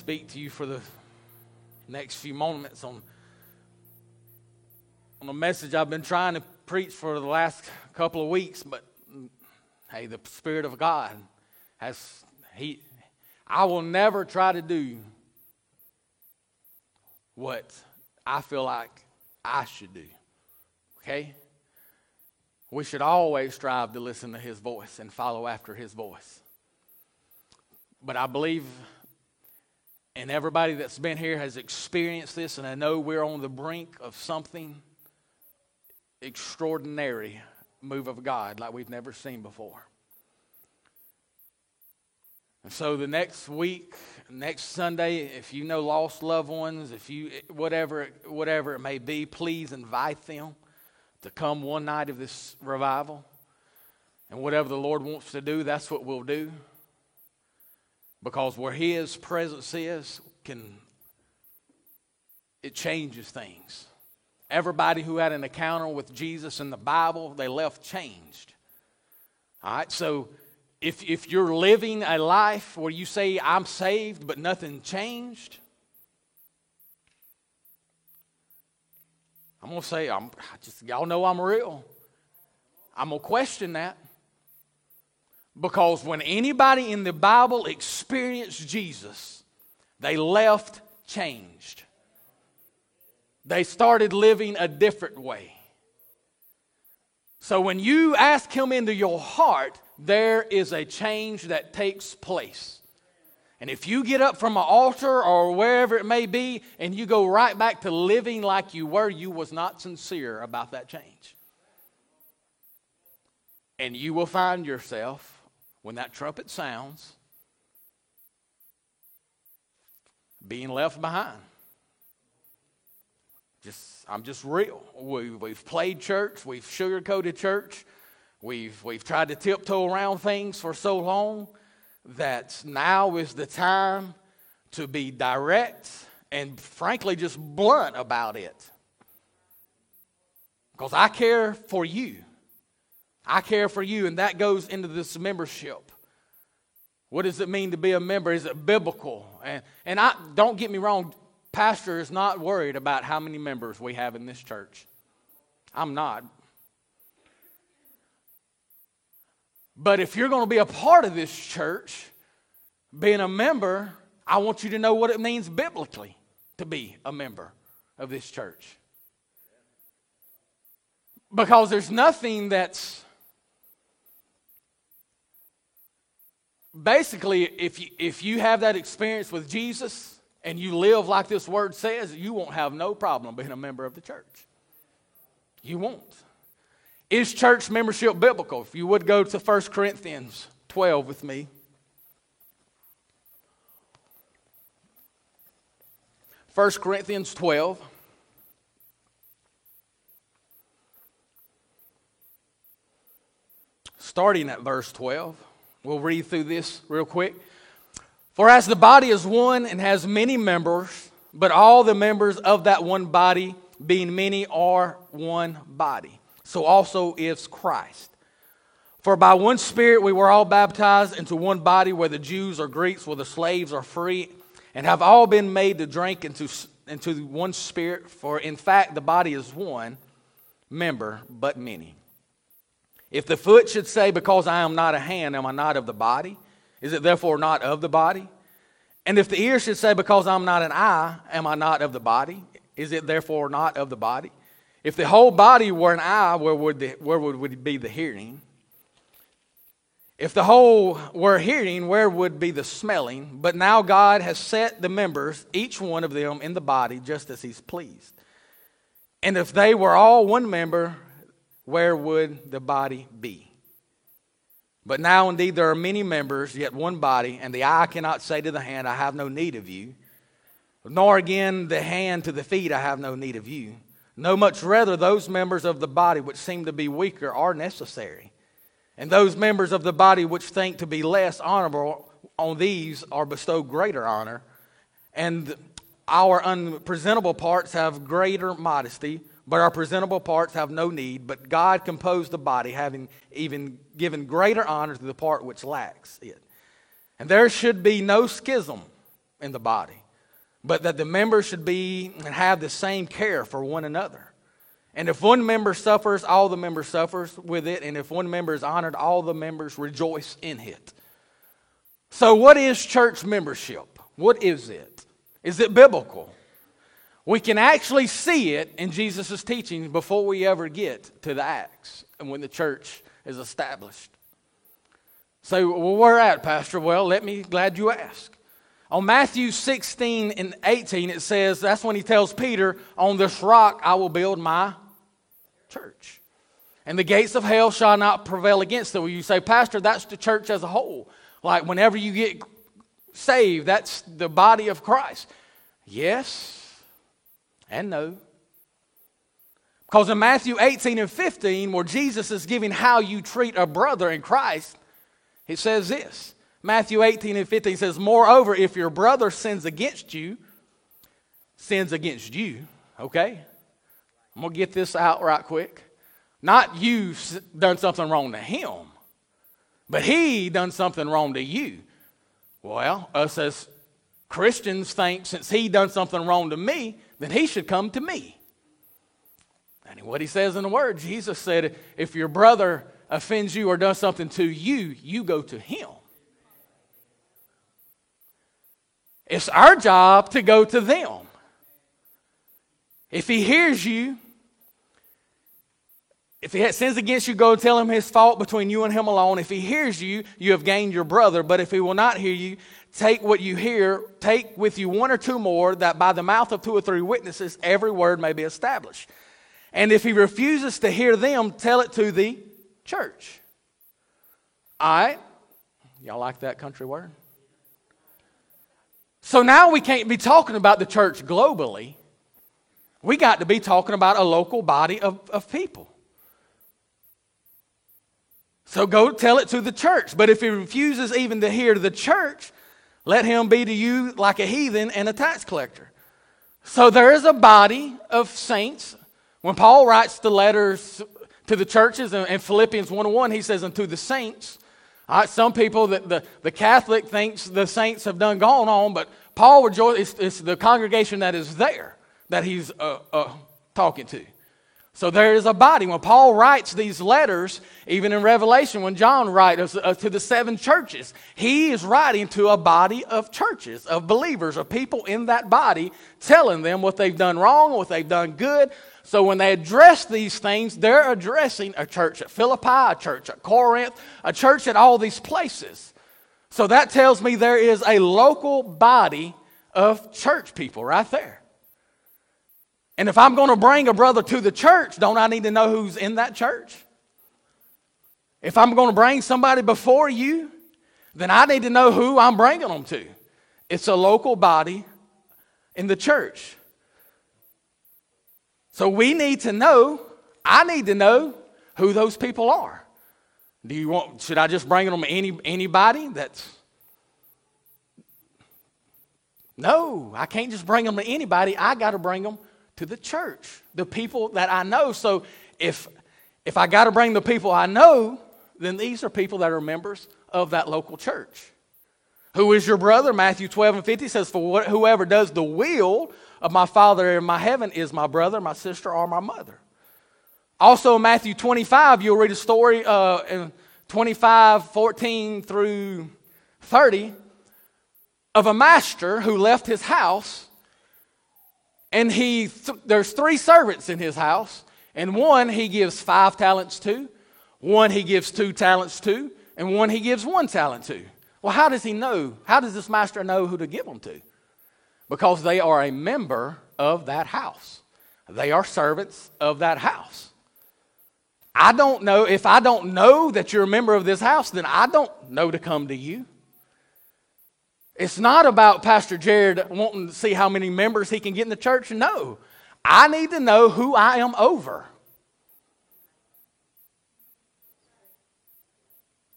speak to you for the next few moments on, on a message I've been trying to preach for the last couple of weeks, but mm, hey, the Spirit of God has, He, I will never try to do what I feel like I should do. Okay? We should always strive to listen to His voice and follow after His voice. But I believe, and everybody that's been here has experienced this, and I know we're on the brink of something extraordinary move of God like we've never seen before. And so the next week, next Sunday, if you know lost loved ones, if you whatever whatever it may be, please invite them to come one night of this revival. And whatever the Lord wants to do, that's what we'll do. Because where his presence is can it changes things. Everybody who had an encounter with Jesus in the Bible, they left changed. All right, so if, if you're living a life where you say, I'm saved, but nothing changed, I'm going to say, I'm, just, y'all know I'm real. I'm going to question that. Because when anybody in the Bible experienced Jesus, they left changed. They started living a different way. So when you ask Him into your heart, there is a change that takes place. And if you get up from an altar or wherever it may be and you go right back to living like you were, you was not sincere about that change. And you will find yourself when that trumpet sounds being left behind. Just I'm just real. We, we've played church, we've sugarcoated church, We've, we've tried to tiptoe around things for so long that now is the time to be direct and, frankly, just blunt about it. Because I care for you. I care for you, and that goes into this membership. What does it mean to be a member? Is it biblical? And, and I, don't get me wrong, Pastor is not worried about how many members we have in this church. I'm not. But if you're going to be a part of this church, being a member, I want you to know what it means biblically to be a member of this church. Because there's nothing that's basically, if you, if you have that experience with Jesus and you live like this word says, you won't have no problem being a member of the church. You won't. Is church membership biblical? If you would go to 1 Corinthians 12 with me. First Corinthians 12. Starting at verse 12. We'll read through this real quick. For as the body is one and has many members, but all the members of that one body, being many, are one body so also is Christ. For by one Spirit we were all baptized into one body, whether Jews or Greeks, whether slaves or free, and have all been made to drink into, into one Spirit. For in fact, the body is one member, but many. If the foot should say, Because I am not a hand, am I not of the body? Is it therefore not of the body? And if the ear should say, Because I'm not an eye, am I not of the body? Is it therefore not of the body? If the whole body were an eye, where would, the, where would be the hearing? If the whole were hearing, where would be the smelling? But now God has set the members, each one of them, in the body just as He's pleased. And if they were all one member, where would the body be? But now indeed there are many members, yet one body, and the eye cannot say to the hand, I have no need of you, nor again the hand to the feet, I have no need of you. No, much rather, those members of the body which seem to be weaker are necessary. And those members of the body which think to be less honorable, on these are bestowed greater honor. And our unpresentable parts have greater modesty, but our presentable parts have no need. But God composed the body, having even given greater honor to the part which lacks it. And there should be no schism, in the body, but that the members should be and have the same care for one another. And if one member suffers, all the members suffers with it, and if one member is honored, all the members rejoice in it. So what is church membership? What is it? Is it biblical? We can actually see it in Jesus' teaching before we ever get to the Acts and when the church is established. So, well, where at, Pastor? Well, let me, glad you asked. On Matthew 16 and 18, it says, that's when he tells Peter, On this rock I will build my church. And the gates of hell shall not prevail against it. Well, you say, Pastor, that's the church as a whole. Like whenever you get saved, that's the body of Christ. Yes and no. Because in Matthew 18 and 15, where Jesus is giving how you treat a brother in Christ, he says this Matthew 18 and 15 says, Moreover, if your brother sins against you, sins against you, okay? I'm going to get this out right quick. Not you done something wrong to him, but he done something wrong to you. Well, us as Christians think since he done something wrong to me, then he should come to me. And what he says in the word, Jesus said, if your brother offends you or does something to you, you go to him. It's our job to go to them. If he hears you, if he sins against you, go tell him his fault between you and him alone. If he hears you, you have gained your brother. But if he will not hear you, take what you hear, take with you one or two more, that by the mouth of two or three witnesses every word may be established. And if he refuses to hear them, tell it to the church. All right? Y'all like that country word? So now we can't be talking about the church globally. We got to be talking about a local body of, of people. So go tell it to the church. But if he refuses even to hear the church, let him be to you like a heathen and a tax collector. So there is a body of saints. When Paul writes the letters to the churches in Philippians 1 1, he says, Unto the saints. Right, some people, that the, the Catholic thinks the saints have done gone on, but Paul rejoices, it's, it's the congregation that is there that he's uh, uh, talking to. So there is a body. When Paul writes these letters, even in Revelation, when John writes uh, to the seven churches, he is writing to a body of churches, of believers, of people in that body, telling them what they've done wrong, what they've done good. So when they address these things, they're addressing a church at Philippi, a church at Corinth, a church at all these places. So that tells me there is a local body of church people right there. And if I'm going to bring a brother to the church, don't I need to know who's in that church? If I'm going to bring somebody before you, then I need to know who I'm bringing them to. It's a local body in the church. So we need to know, I need to know who those people are. Do you want, should I just bring them any, anybody that's, no, I can't just bring them to anybody. I got to bring them to the church, the people that I know. So if if I got to bring the people I know, then these are people that are members of that local church. Who is your brother? Matthew 12 and 50 says, For whoever does the will of my Father in my heaven is my brother, my sister, or my mother. Also, in Matthew 25, you'll read a story uh, in 25, 14 through 30 of a master who left his house and he th- there's three servants in his house, and one he gives five talents to, one he gives two talents to, and one he gives one talent to. Well, how does he know? How does this master know who to give them to? Because they are a member of that house. They are servants of that house. I don't know, if I don't know that you're a member of this house, then I don't know to come to you. It's not about Pastor Jared wanting to see how many members he can get in the church. No. I need to know who I am over.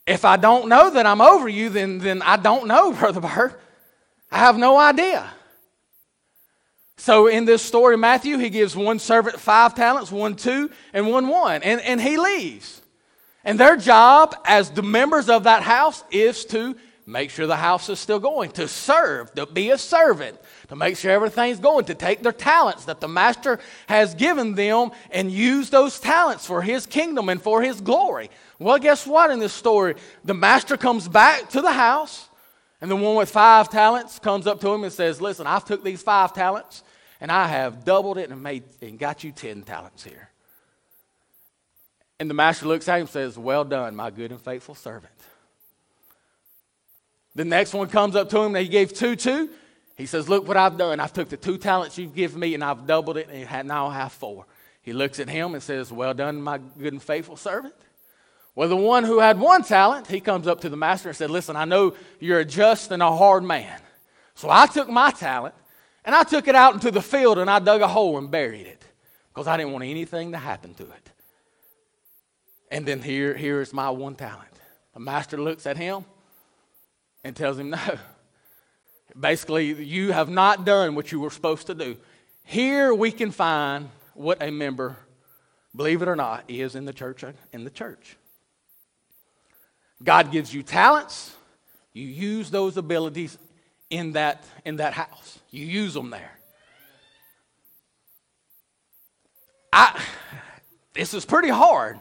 If I don't know that I'm over you, then, then I don't know, Brother Bird. I have no idea. So in this story, Matthew, he gives one servant five talents, one two, and one one, and, and he leaves. And their job as the members of that house is to make sure the house is still going, to serve, to be a servant, to make sure everything's going, to take their talents that the master has given them and use those talents for his kingdom and for his glory. Well, guess what in this story? The master comes back to the house, and the one with five talents comes up to him and says, Listen, I've took these five talents and I have doubled it and made and got you ten talents here. And the master looks at him and says, Well done, my good and faithful servant. The next one comes up to him and he gave two, two. He says, Look what I've done. I've took the two talents you've given me and I've doubled it and now I have four. He looks at him and says, Well done, my good and faithful servant. Well, the one who had one talent, he comes up to the master and said, Listen, I know you're a just and a hard man. So I took my talent and I took it out into the field and I dug a hole and buried it because I didn't want anything to happen to it. And then here, here is my one talent. The master looks at him and tells him, No. Basically, you have not done what you were supposed to do. Here we can find what a member, believe it or not, is in the church. In the church, God gives you talents. You use those abilities in that in that house. You use them there. I, this is pretty hard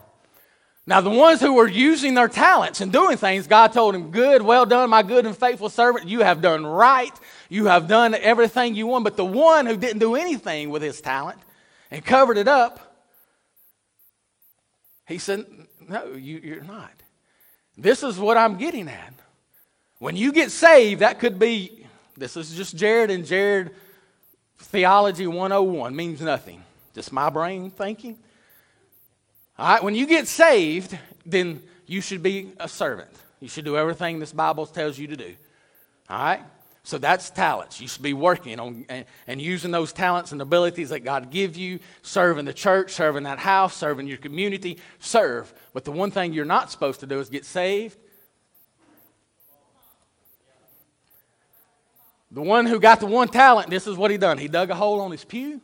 now, the ones who were using their talents and doing things, God told them, Good, well done, my good and faithful servant. You have done right. You have done everything you want. But the one who didn't do anything with his talent and covered it up, he said, No, you, you're not. This is what I'm getting at. When you get saved, that could be, this is just Jared and Jared Theology 101, means nothing. Just my brain thinking. All right, when you get saved, then you should be a servant. You should do everything this Bible tells you to do. All right? So that's talents. You should be working on and, and, using those talents and abilities that God give you, serving the church, serving that house, serving your community, serve. But the one thing you're not supposed to do is get saved. The one who got the one talent, this is what he done. He dug a hole on his pew,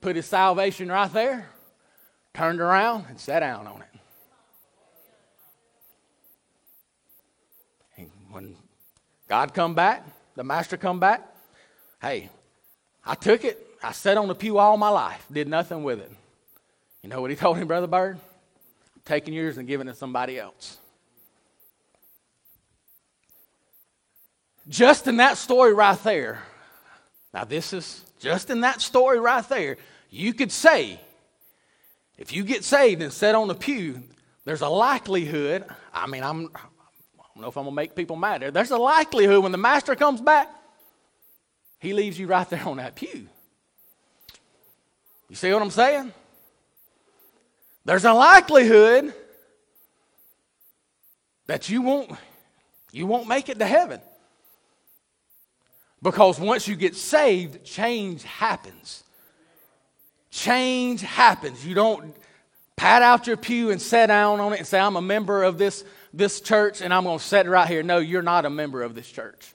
put his salvation right there, turned around and sat down on it. And when God come back, the master come back, hey, I took it. I sat on the pew all my life, did nothing with it. You know what he told him, Brother Bird? I'm taking yours and giving it to somebody else. Just in that story right there, now this is just in that story right there, you could say if you get saved and sit on the pew, there's a likelihood, I mean, I'm, I don't know if I'm going to make people mad there. There's a likelihood when the master comes back, he leaves you right there on that pew. You see what I'm saying? There's a likelihood that you won't you won't make it to heaven. Because once you get saved, change happens change happens. You don't pat out your pew and sit down on it and say, I'm a member of this, this church and I'm going to sit right here. No, you're not a member of this church.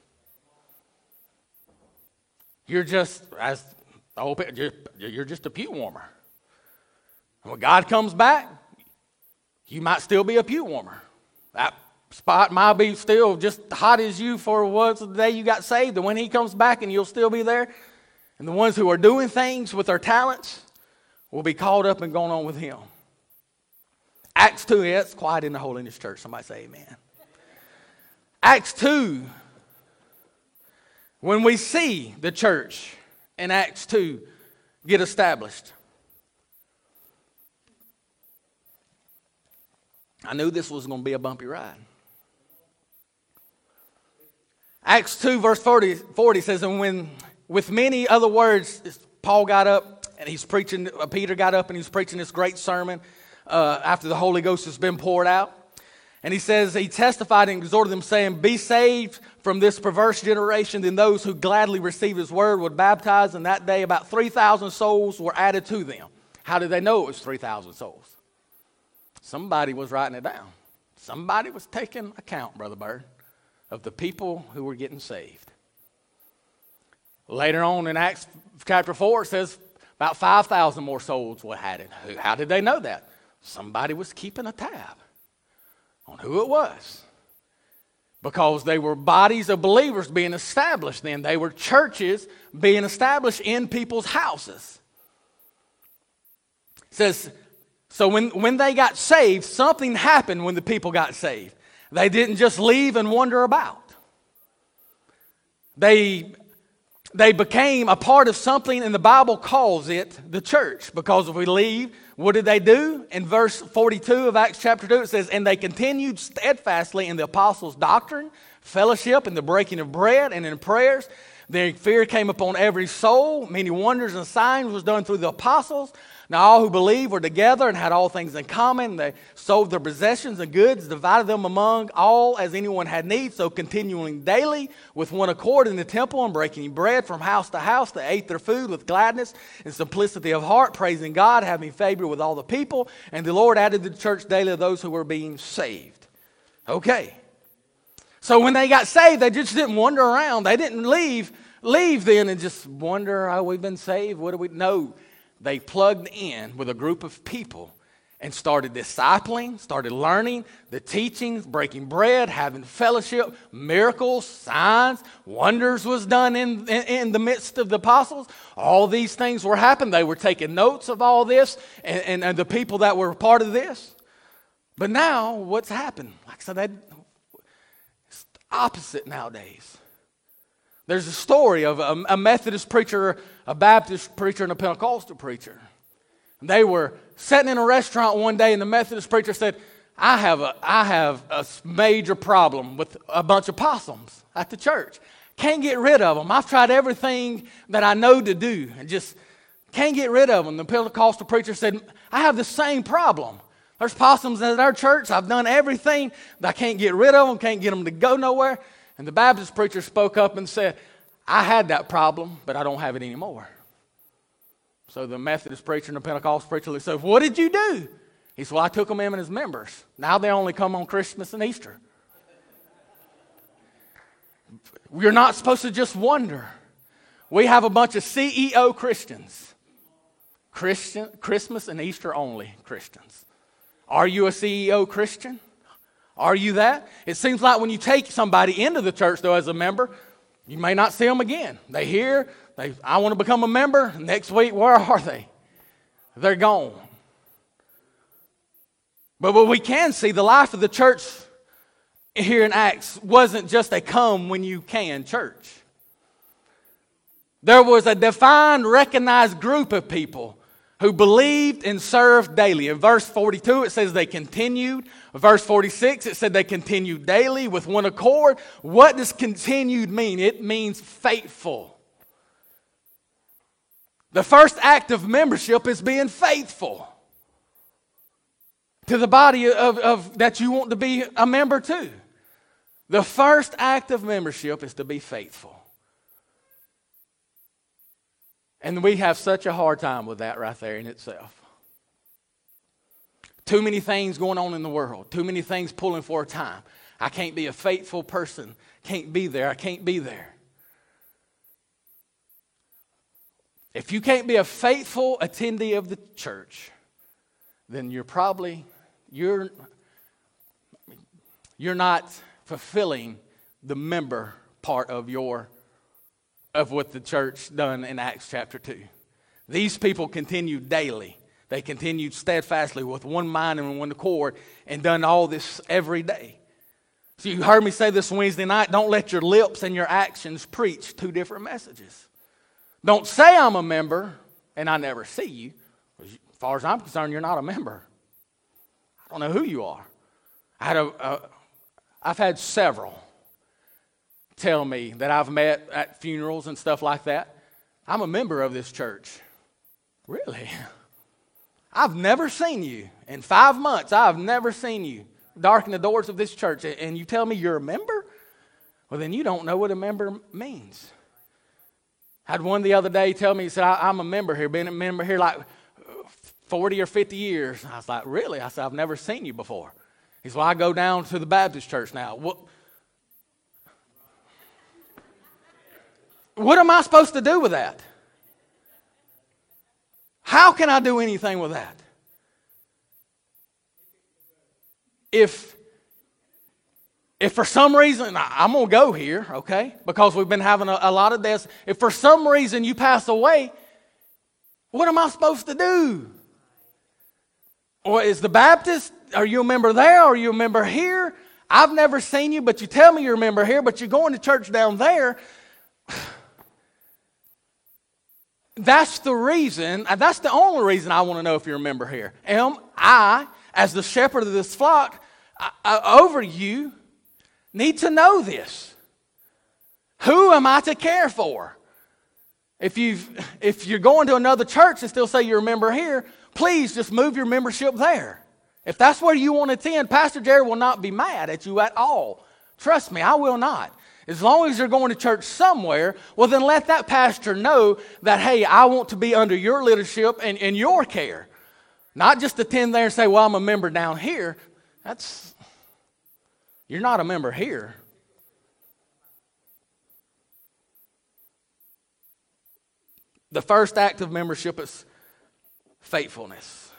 You're just, as you're just a pew warmer. And when God comes back, you might still be a pew warmer. That spot might be still just hot as you for was the day you got saved. And when He comes back and you'll still be there. And the ones who are doing things with their talents, will be caught up and going on with him. Acts 2, yeah, it's quiet in the Holiness Church. Somebody say amen. Acts 2, when we see the church in Acts 2 get established, I knew this was going to be a bumpy ride. Acts 2, verse 40, 40 says, And when with many other words, Paul got up and he's preaching. Uh, Peter got up and he's preaching this great sermon uh, after the Holy Ghost has been poured out. And he says, He testified and exhorted them, saying, Be saved from this perverse generation. Then those who gladly received his word would baptize. And that day, about 3,000 souls were added to them. How did they know it was 3,000 souls? Somebody was writing it down. Somebody was taking account, Brother Bird, of the people who were getting saved. Later on in Acts chapter 4, it says, about 5,000 more souls were added. How did they know that? Somebody was keeping a tab on who it was. because they were bodies of believers being established then. They were churches being established in people's houses. It says, so when, when they got saved, something happened when the people got saved. They didn't just leave and wander about. They, they became a part of something, and the Bible calls it the church. Because if we leave, what did they do? In verse 42 of Acts chapter 2, it says, And they continued steadfastly in the apostles' doctrine, fellowship, in the breaking of bread, and in prayers. Their fear came upon every soul. Many wonders and signs was done through the apostles. Now all who believed were together and had all things in common. They sold their possessions and goods, divided them among all as anyone had need. So continuing daily with one accord in the temple and breaking bread from house to house, they ate their food with gladness and simplicity of heart, praising God, having favor with all the people. And the Lord added to the church daily those who were being saved. Okay. So when they got saved, they just didn't wander around. They didn't leave, leave then and just wonder, oh, we've been saved. What do we know? They plugged in with a group of people and started discipling, started learning the teachings, breaking bread, having fellowship, miracles, signs, wonders was done in, in, in, the midst of the apostles. All these things were happening. They were taking notes of all this and, and, and the people that were part of this. But now, what's happened? Like I said, it's opposite nowadays. There's a story of a, a Methodist preacher, a Baptist preacher, and a Pentecostal preacher. They were sitting in a restaurant one day, and the Methodist preacher said, I have a, I have a major problem with a bunch of possums at the church. Can't get rid of them. I've tried everything that I know to do and just can't get rid of them. The Pentecostal preacher said, I have the same problem. There's possums at our church. I've done everything. But I can't get rid of them, can't get them to go nowhere. And the Baptist preacher spoke up and said, I had that problem, but I don't have it anymore. So the Methodist preacher and the Pentecostal preacher said, What did you do? He said, Well, I took them in as members. Now they only come on Christmas and Easter. We're not supposed to just wonder. We have a bunch of CEO Christians. Christian, Christmas and Easter only Christians. Are you a CEO Christian? Are you that? It seems like when you take somebody into the church, though, as a member, you may not see them again. They hear, they, I want to become a member. Next week, where are they? They're gone. But what we can see, the life of the church here in Acts wasn't just a come when you can church. There was a defined, recognized group of people who believed and served daily. In verse 42, it says they continued. Verse 46, it said they continued daily with one accord. What does continued mean? It means faithful. The first act of membership is being faithful to the body of, of, that you want to be a member to. The first act of membership is to be faithful. And we have such a hard time with that right there in itself. Too many things going on in the world, too many things pulling for a time. I can't be a faithful person, can't be there, I can't be there. If you can't be a faithful attendee of the church, then you're probably you're you're not fulfilling the member part of your of what the church done in Acts chapter 2. These people continued daily. They continued steadfastly with one mind and one accord and done all this every day. So you heard me say this Wednesday night don't let your lips and your actions preach two different messages. Don't say I'm a member and I never see you. As far as I'm concerned, you're not a member. I don't know who you are. I had a, a I've had several tell me that I've met at funerals and stuff like that. I'm a member of this church. Really? I've never seen you. In five months, I've never seen you darken the doors of this church. And you tell me you're a member? Well, then you don't know what a member means. I had one the other day tell me, he said, I'm a member here, been a member here like 40 or 50 years. I was like, Really? I said, I've never seen you before. He said, Well, I go down to the Baptist church now. Well, What am I supposed to do with that? How can I do anything with that? If if for some reason, I'm going to go here, okay, because we've been having a, a lot of deaths. If for some reason you pass away, what am I supposed to do? Or is the Baptist, are you a member there? Are you a member here? I've never seen you, but you tell me you're a member here, but you're going to church down there. That's the reason, uh, that's the only reason I want to know if you're a member here. Am I, as the shepherd of this flock, I, I, over you, need to know this? Who am I to care for? If, you if you're going to another church and still say you're a member here, please just move your membership there. If that's where you want to attend, Pastor Jerry will not be mad at you at all. Trust me, I will not. As long as you're going to church somewhere, well, then let that pastor know that, hey, I want to be under your leadership and, in your care. Not just attend there and say, well, I'm a member down here. That's, you're not a member here. The first act of membership is faithfulness.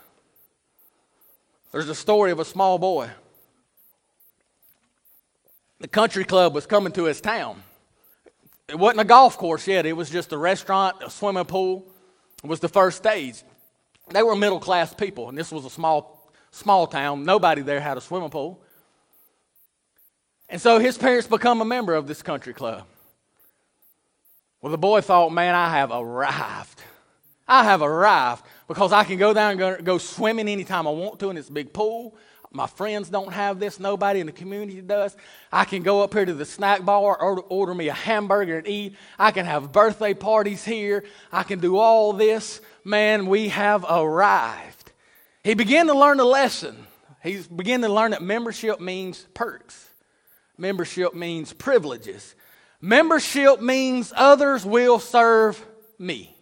There's a story of a small boy. The country club was coming to his town. It wasn't a golf course yet, it was just a restaurant, a swimming pool. It was the first stage. They were middle class people, and this was a small, small town. Nobody there had a swimming pool. And so his parents become a member of this country club. Well, the boy thought, man, I have arrived. I have arrived because I can go down and go, go swimming anytime I want to in this big pool. My friends don't have this. Nobody in the community does. I can go up here to the snack bar, order, order me a hamburger and eat. I can have birthday parties here. I can do all this. Man, we have arrived. He began to learn a lesson. He began to learn that membership means perks, membership means privileges, membership means others will serve me.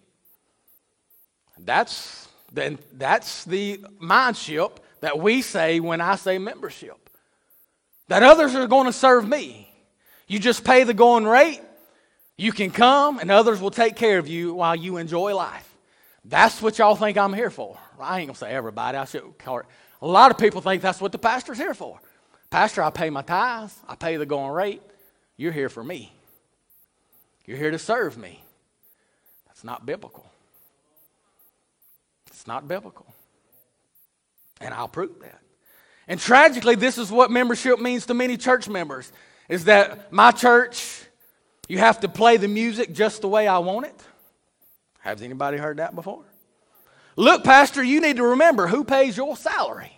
That's, then that's the mindship that we say when I say membership. That others are going to serve me. You just pay the going rate, you can come, and others will take care of you while you enjoy life. That's what y'all think I'm here for. I ain't to say everybody. I should call it. A lot of people think that's what the pastor's here for. Pastor, I pay my tithes, I pay the going rate. You're here for me. You're here to serve me. That's not biblical. It's not biblical. And I'll prove that. And tragically, this is what membership means to many church members is that my church, you have to play the music just the way I want it. Has anybody heard that before? Look, Pastor, you need to remember who pays your salary.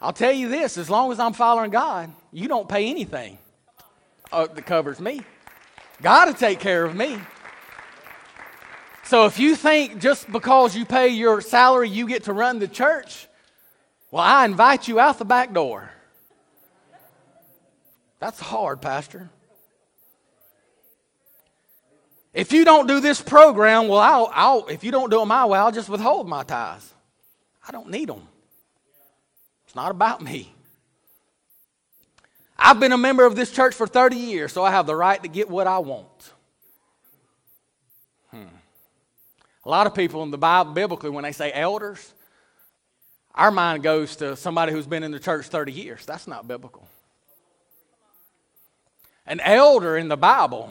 I'll tell you this as long as I'm following God, you don't pay anything uh, that covers me. God will take care of me. So if you think just because you pay your salary, you get to run the church, well, I invite you out the back door. That's hard, Pastor. If you don't do this program, well, I'll, I'll, if you don't do it my way, I'll just withhold my tithes. I don't need them. It's not about me. I've been a member of this church for 30 years, so I have the right to get what I want. A lot of people in the Bible, biblically, when they say elders, our mind goes to somebody who's been in the church 30 years. That's not biblical. An elder in the Bible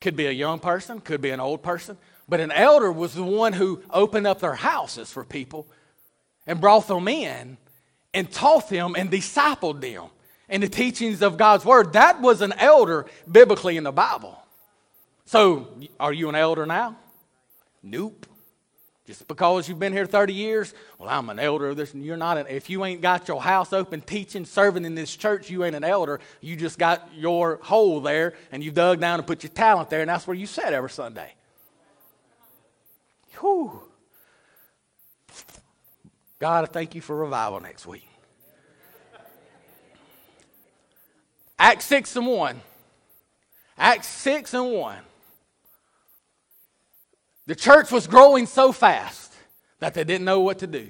could be a young person, could be an old person, but an elder was the one who opened up their houses for people and brought them in and taught them and discipled them in the teachings of God's Word. That was an elder biblically in the Bible. So, are you an elder now? Nope. Just because you've been here 30 years, well, I'm an elder of this, and you're not. An, if you ain't got your house open, teaching, serving in this church, you ain't an elder. You just got your hole there, and you dug down and put your talent there, and that's where you sit every Sunday. Whew. God, I thank you for revival next week. Acts 6 and 1. Acts 6 and 1. The church was growing so fast that they didn't know what to do.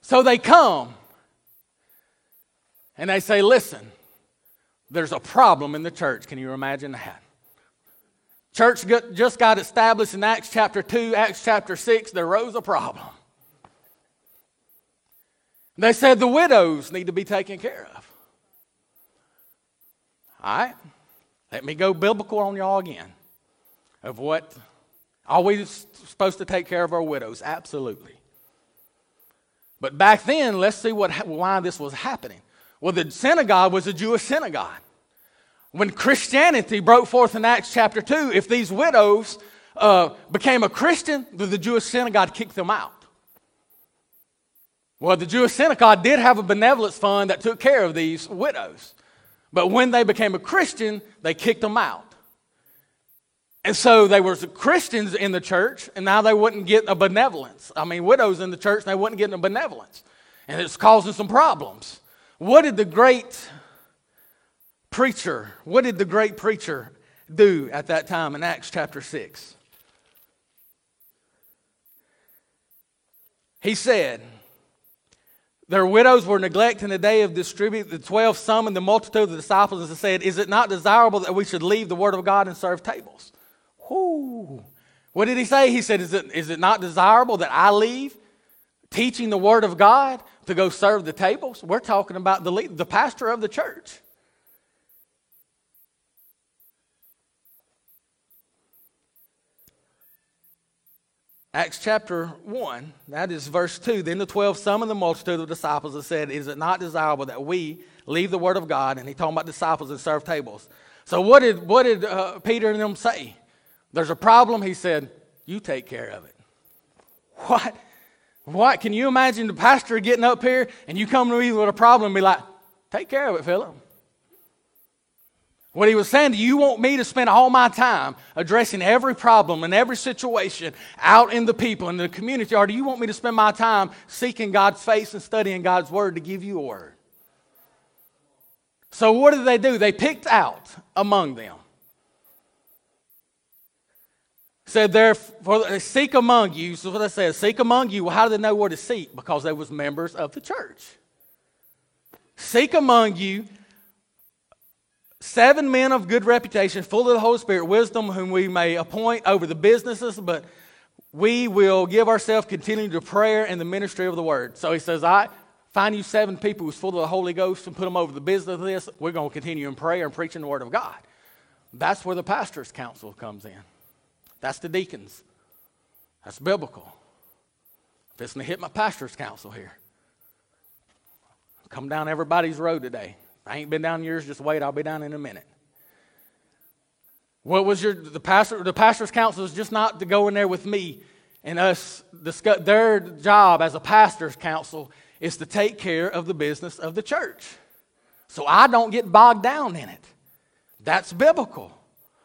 So they come and they say, Listen, there's a problem in the church. Can you imagine that? Church just got established in Acts chapter 2, Acts chapter 6. There rose a problem. They said the widows need to be taken care of. All right, let me go biblical on y'all again of what we supposed to take care of our widows? Absolutely. But back then, let's see what, why this was happening. Well, the synagogue was a Jewish synagogue. When Christianity broke forth in Acts chapter 2, if these widows uh, became a Christian, the Jewish synagogue kicked them out. Well, the Jewish synagogue did have a benevolence fund that took care of these widows. But when they became a Christian, they kicked them out. And so they were Christians in the church, and now they wouldn't get a benevolence. I mean, widows in the church, they wouldn't get a benevolence. And it's causing some problems. What did the great preacher, what did the great preacher do at that time in Acts chapter 6? He said, their widows were neglecting the day of distribute. The twelve summoned the multitude of the disciples and said, Is it not desirable that we should leave the word of God and serve tables? Whoo. What did he say? He said, is it, is it not desirable that I leave teaching the Word of God to go serve the tables? We're talking about the, lead, the pastor of the church. Acts chapter 1, that is verse 2. Then the 12 summoned the multitude of disciples and said, Is it not desirable that we leave the word of God? And he talking about disciples and serve tables. So what did, what did uh, Peter and them say? There's a problem, he said, you take care of it. What? What? Can you imagine the pastor getting up here and you come to me with a problem and be like, take care of it, Philip? What he was saying, do you want me to spend all my time addressing every problem and every situation out in the people in the community, or do you want me to spend my time seeking God's face and studying God's word to give you a word? So, what did they do? They picked out among them said, Therefore, seek among you. So what I said, seek among you. Well, how do they know where to seek? Because they was members of the church. Seek among you seven men of good reputation, full of the Holy Spirit, wisdom, whom we may appoint over the businesses, but we will give ourselves continuing to prayer and the ministry of the word. So he says, I find you seven people who's full of the Holy Ghost and put them over the business of this. We're going to continue in prayer and preaching the word of God. That's where the pastor's council comes in. That's the deacons. That's biblical. Fixing to hit my pastor's council here. Come down everybody's road today. I ain't been down yours, just wait, I'll be down in a minute. What was your the pastor the pastor's council is just not to go in there with me and us discuss their job as a pastor's council is to take care of the business of the church. So I don't get bogged down in it. That's biblical.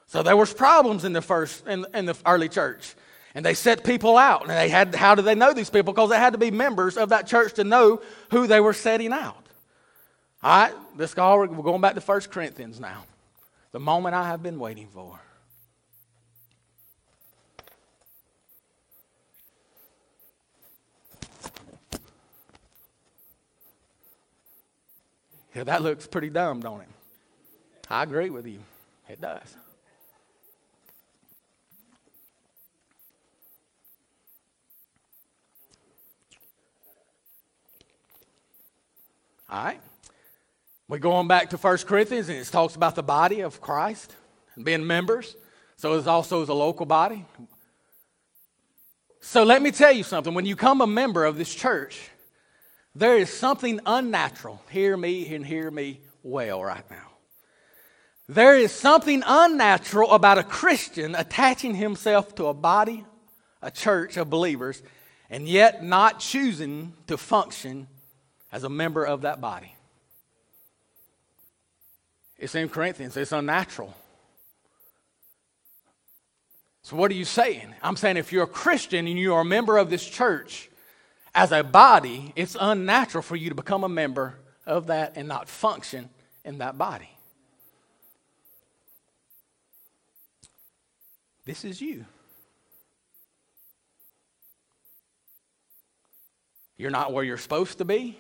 So there was problems in the first in, in the early church. And they set people out. And they had how did they know these people? Because they had to be members of that church to know who they were setting out. All right, let's go. We're going back to 1 Corinthians now. The moment I have been waiting for. Yeah, that looks pretty dumb, don't it? I agree with you. It does. All right. We're going back to 1 Corinthians, and it talks about the body of Christ and being members. So it's also as a local body. So let me tell you something. When you come a member of this church, there is something unnatural. Hear me and hear me well right now. There is something unnatural about a Christian attaching himself to a body, a church of believers, and yet not choosing to function as a member of that body. It's in Corinthians, it's unnatural. So, what are you saying? I'm saying if you're a Christian and you are a member of this church, as a body, it's unnatural for you to become a member of that and not function in that body. This is you. You're not where you're supposed to be.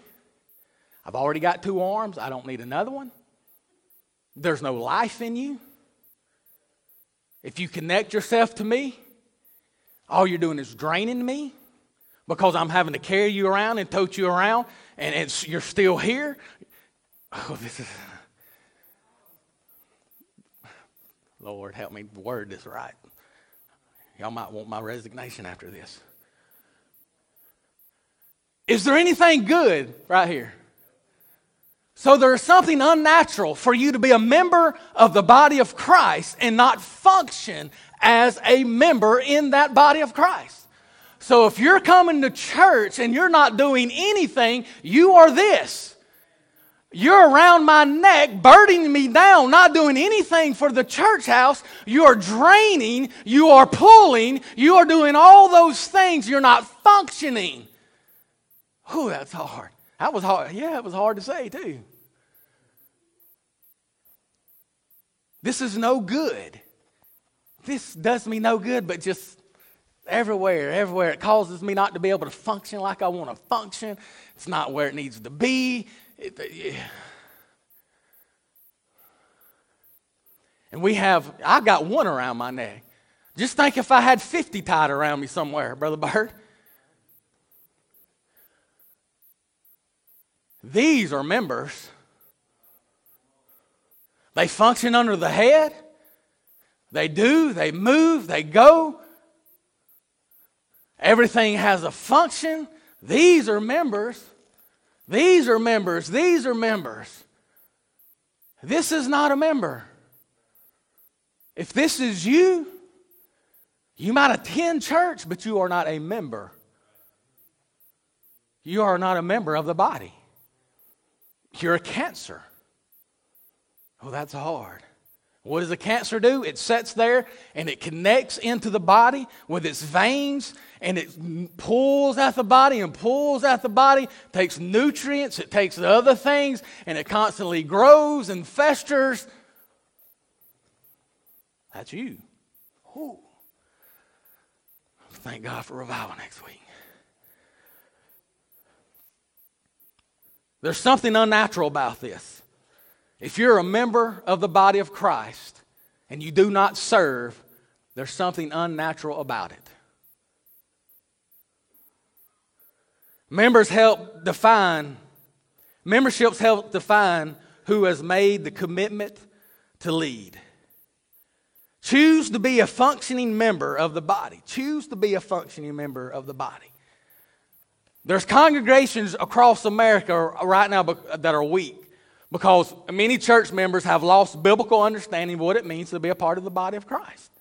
I've already got two arms. I don't need another one. There's no life in you. If you connect yourself to me, all you're doing is draining me. because I'm having to carry you around and tote you around and you're still here. Oh, this is. Lord, help me word this right. Y'all might want my resignation after this. Is there anything good right here? So there is something unnatural for you to be a member of the body of Christ and not function as a member in that body of Christ. So if you're coming to church and you're not doing anything, you are this. You're around my neck, burdening me down, not doing anything for the church house. You are draining, you are pulling, you are doing all those things. You're not functioning. Oh, that's hard. That was hard. Yeah, it was hard to say, too. This is no good. This does me no good, but just everywhere, everywhere. It causes me not to be able to function like I want to function. It's not where it needs to be. It, yeah. And we have, I've got one around my neck. Just think if I had 50 tied around me somewhere, Brother Bird. These are members. They function under the head. They do, they move, they go. Everything has a function. These are members. These are members. These are members. This is not a member. If this is you, you might attend church, but you are not a member. You are not a member of the body. You're a cancer. Oh, that's hard. What does a cancer do? It sits there and it connects into the body with its veins and it pulls out the body and pulls out the body, takes nutrients, it takes the other things, and it constantly grows and festers. That's you. Ooh. Thank God for revival next week. There's something unnatural about this. If you're a member of the body of Christ and you do not serve, there's something unnatural about it. Members help define, memberships help define who has made the commitment to lead. Choose to be a functioning member of the body. Choose to be a functioning member of the body. There's congregations across America right now that are weak because many church members have lost biblical understanding of what it means to be a part of the body of Christ.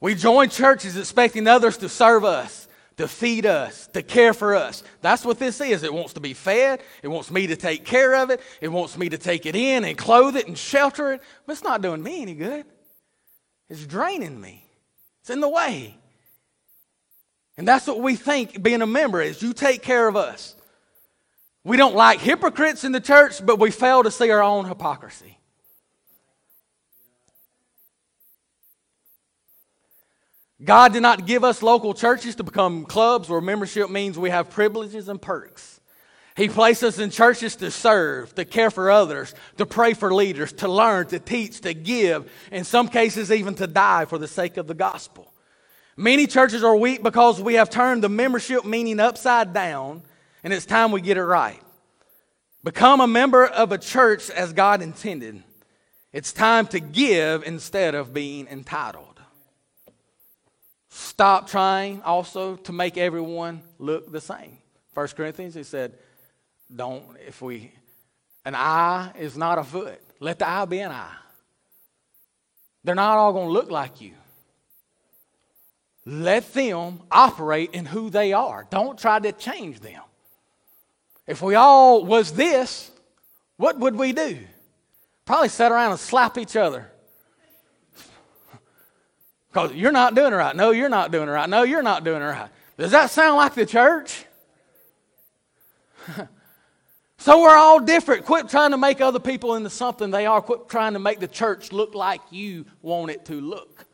We join churches expecting others to serve us, to feed us, to care for us. That's what this is. It wants to be fed. It wants me to take care of it. It wants me to take it in and clothe it and shelter it. But it's not doing me any good. It's draining me. It's in the way. And that's what we think being a member is. You take care of us. We don't like hypocrites in the church, but we fail to see our own hypocrisy. God did not give us local churches to become clubs where membership means we have privileges and perks. He placed us in churches to serve, to care for others, to pray for leaders, to learn, to teach, to give, in some cases, even to die for the sake of the gospel. Many churches are weak because we have turned the membership meaning upside down and it's time we get it right. Become a member of a church as God intended. It's time to give instead of being entitled. Stop trying also to make everyone look the same. First Corinthians, he said, don't, if we, an eye is not a foot. Let the eye be an eye. They're not all going to look like you. Let them operate in who they are. Don't try to change them. If we all was this, what would we do? Probably sit around and slap each other. Because you're not doing it right. No, you're not doing it right. No, you're not doing it right. Does that sound like the church? so we're all different. Quit trying to make other people into something they are. Quit trying to make the church look like you want it to look.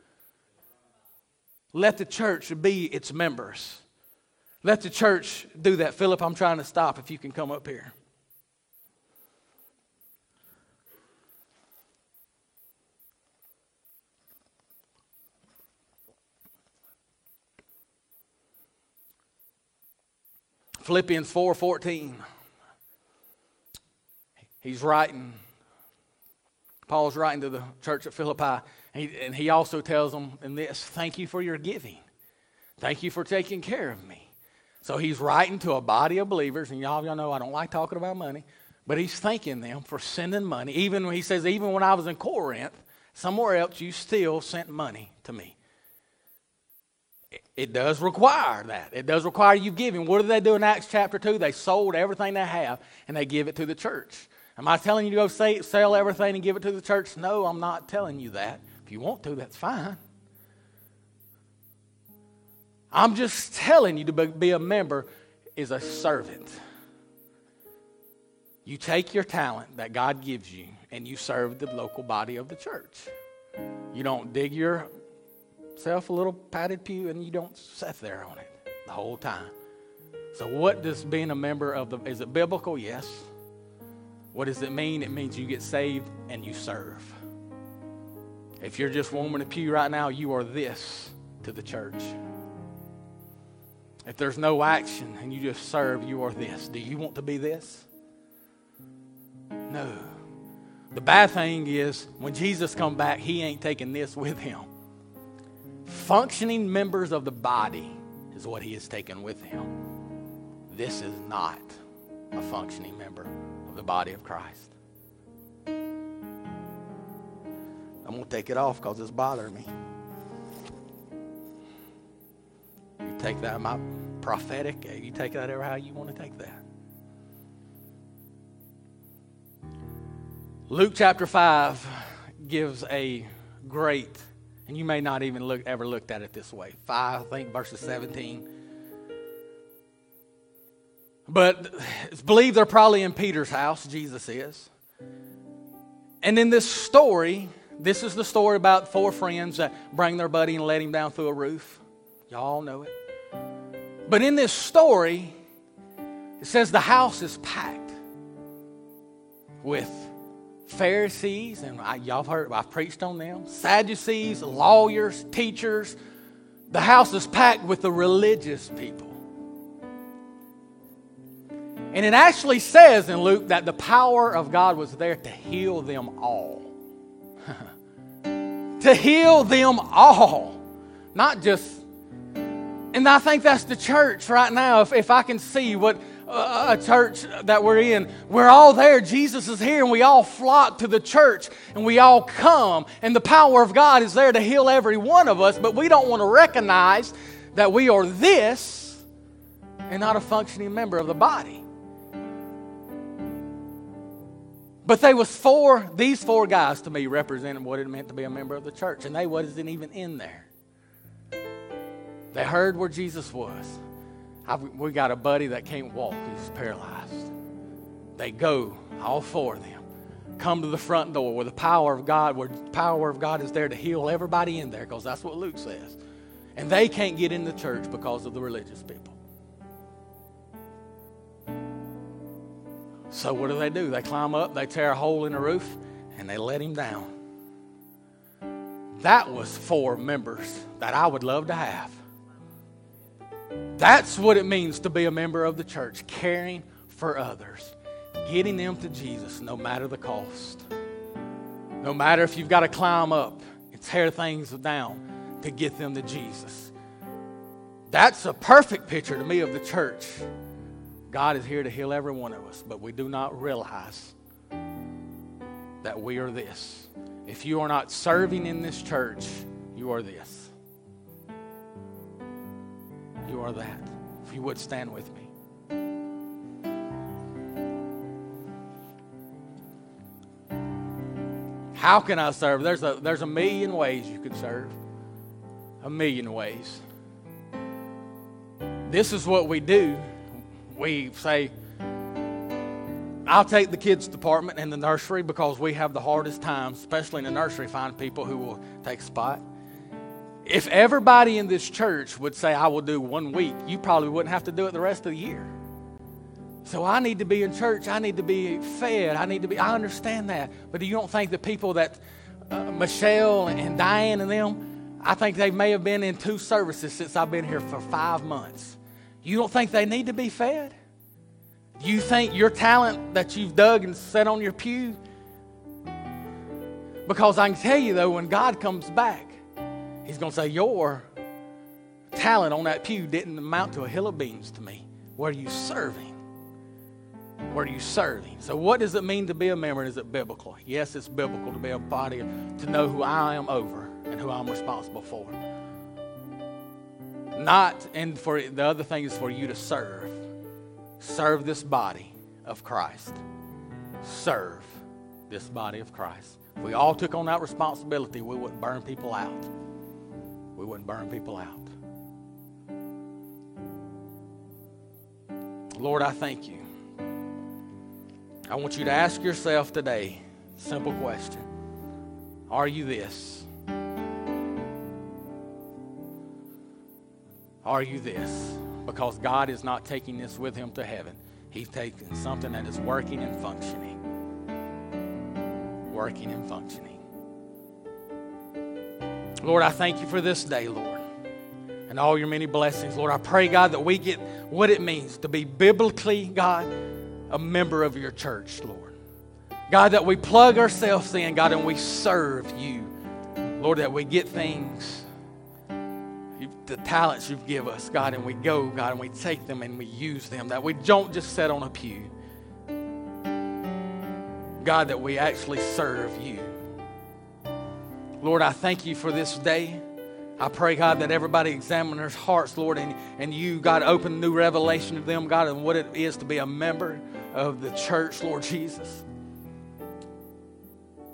Let the church be its members. Let the church do that. Philip, I'm trying to stop if you can come up here. Philippians 4 14. He's writing, Paul's writing to the church at Philippi, and he also tells them in this thank you for your giving. Thank you for taking care of me. So he's writing to a body of believers, and y'all, y'all know I don't like talking about money, but he's thanking them for sending money. Even when he says, even when I was in Corinth, somewhere else, you still sent money to me. It does require that. It does require you giving. What do they do in Acts chapter 2? They sold everything they have and they give it to the church. Am I telling you to go say, sell everything and give it to the church? No, I'm not telling you that. If you want to, that's fine. I'm just telling you to be a member is a servant. You take your talent that God gives you and you serve the local body of the church. You don't dig yourself a little padded pew and you don't sit there on it the whole time. So, what does being a member of the is it biblical? Yes. What does it mean? It means you get saved and you serve. If you're just warming a pew right now, you are this to the church. If there's no action and you just serve, you are this. Do you want to be this? No. The bad thing is when Jesus come back, he ain't taking this with him. Functioning members of the body is what he has taken with him. This is not a functioning member of the body of Christ. I'm going to take it off because it's bothering me. You take that, my prophetic, uh, you take that ever how you want to take that. Luke chapter 5 gives a great, and you may not even look ever looked at it this way. 5, I think, verses 17. But it's believed they're probably in Peter's house, Jesus is. And in this story, this is the story about four friends that bring their buddy and let him down through a roof. Y'all know it. But in this story, it says the house is packed with Pharisees, and I, y'all heard, I've preached on them, Sadducees, lawyers, teachers. The house is packed with the religious people. And it actually says in Luke that the power of God was there to heal them all. to heal them all. Not just, and I think that's the church right now. If, if I can see what a church that we're in, we're all there. Jesus is here, and we all flock to the church, and we all come, and the power of God is there to heal every one of us, but we don't want to recognize that we are this and not a functioning member of the body. But they was four, these four guys to me represented what it meant to be a member of the church, and they wasn't even in there. They heard where Jesus was. I've, we got a buddy that can't walk, he's paralyzed. They go, all four of them, come to the front door where the power of God, where the power of God is there to heal everybody in there, because that's what Luke says. And they can't get in the church because of the religious people. So what do they do? They climb up, they tear a hole in the roof, and they let him down. That was four members that I would love to have. That's what it means to be a member of the church, caring for others, getting them to Jesus no matter the cost. No matter if you've got to climb up and tear things down to get them to Jesus. That's a perfect picture to me of the church. God is here to heal every one of us, but we do not realize that we are this. If you are not serving in this church, you are this you are that. If you would stand with me. How can I serve? There's a, there's a million ways you can serve. A million ways. This is what we do. We say, I'll take the kids department and the nursery because we have the hardest time, especially in the nursery, find people who will take a spot. If everybody in this church would say, I will do one week, you probably wouldn't have to do it the rest of the year. So I need to be in church. I need to be fed. I need to be, I understand that. But you don't think the people that, uh, Michelle and Diane and them, I think they may have been in two services since I've been here for five months. You don't think they need to be fed? Do you think your talent that you've dug and set on your pew? Because I can tell you though, when God comes back, He's going to say, Your talent on that pew didn't amount to a hill of beans to me. What are you serving? What are you serving? So, what does it mean to be a member? Is it biblical? Yes, it's biblical to be a body, to know who I am over and who I'm responsible for. Not, and for the other thing is for you to serve. Serve this body of Christ. Serve this body of Christ. If we all took on that responsibility, we wouldn't burn people out. Wouldn't burn people out. Lord, I thank you. I want you to ask yourself today simple question Are you this? Are you this? Because God is not taking this with him to heaven. He's taking something that is working and functioning. Working and functioning. Lord, I thank you for this day, Lord, and all your many blessings. Lord, I pray, God, that we get what it means to be biblically, God, a member of your church, Lord. God, that we plug ourselves in, God, and we serve you. Lord, that we get things the talents you've given us, God, and we go, God, and we take them and we use them. That we don't just sit on a pew. God, that we actually serve you. Lord, I thank you for this day. I pray, God, that everybody examine their hearts, Lord, and, and you, God, open new revelation to them, God, and what it is to be a member of the church, Lord Jesus.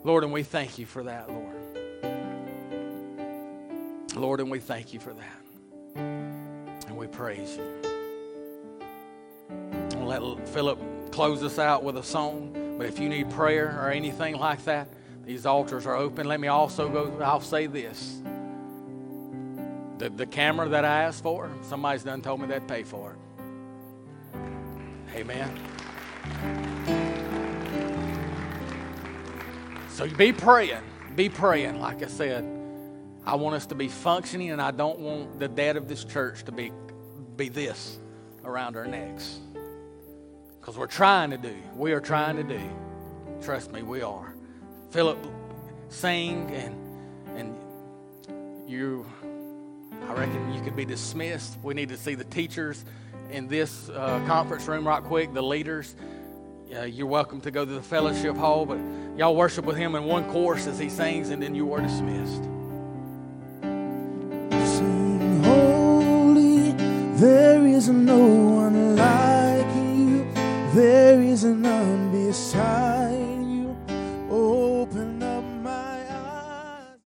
Lord, and we thank you for that, Lord. Lord, and we thank you for that And we praise you. I'll let Philip close us out with a song, but if you need prayer or anything like that, these altars are open. Let me also go, I'll say this. The, the camera that I asked for, somebody's done told me they'd pay for it. Amen. So be praying. Be praying. Like I said, I want us to be functioning, and I don't want the dead of this church to be be this around our necks. Because we're trying to do. We are trying to do. Trust me, we are. Philip sang and and you I reckon you could be dismissed. We need to see the teachers in this uh, conference room right quick, the leaders. Uh, you're welcome to go to the fellowship hall, but y'all worship with him in one course as he sings, and then you are dismissed. Sing holy, there is no one like you. There is none beside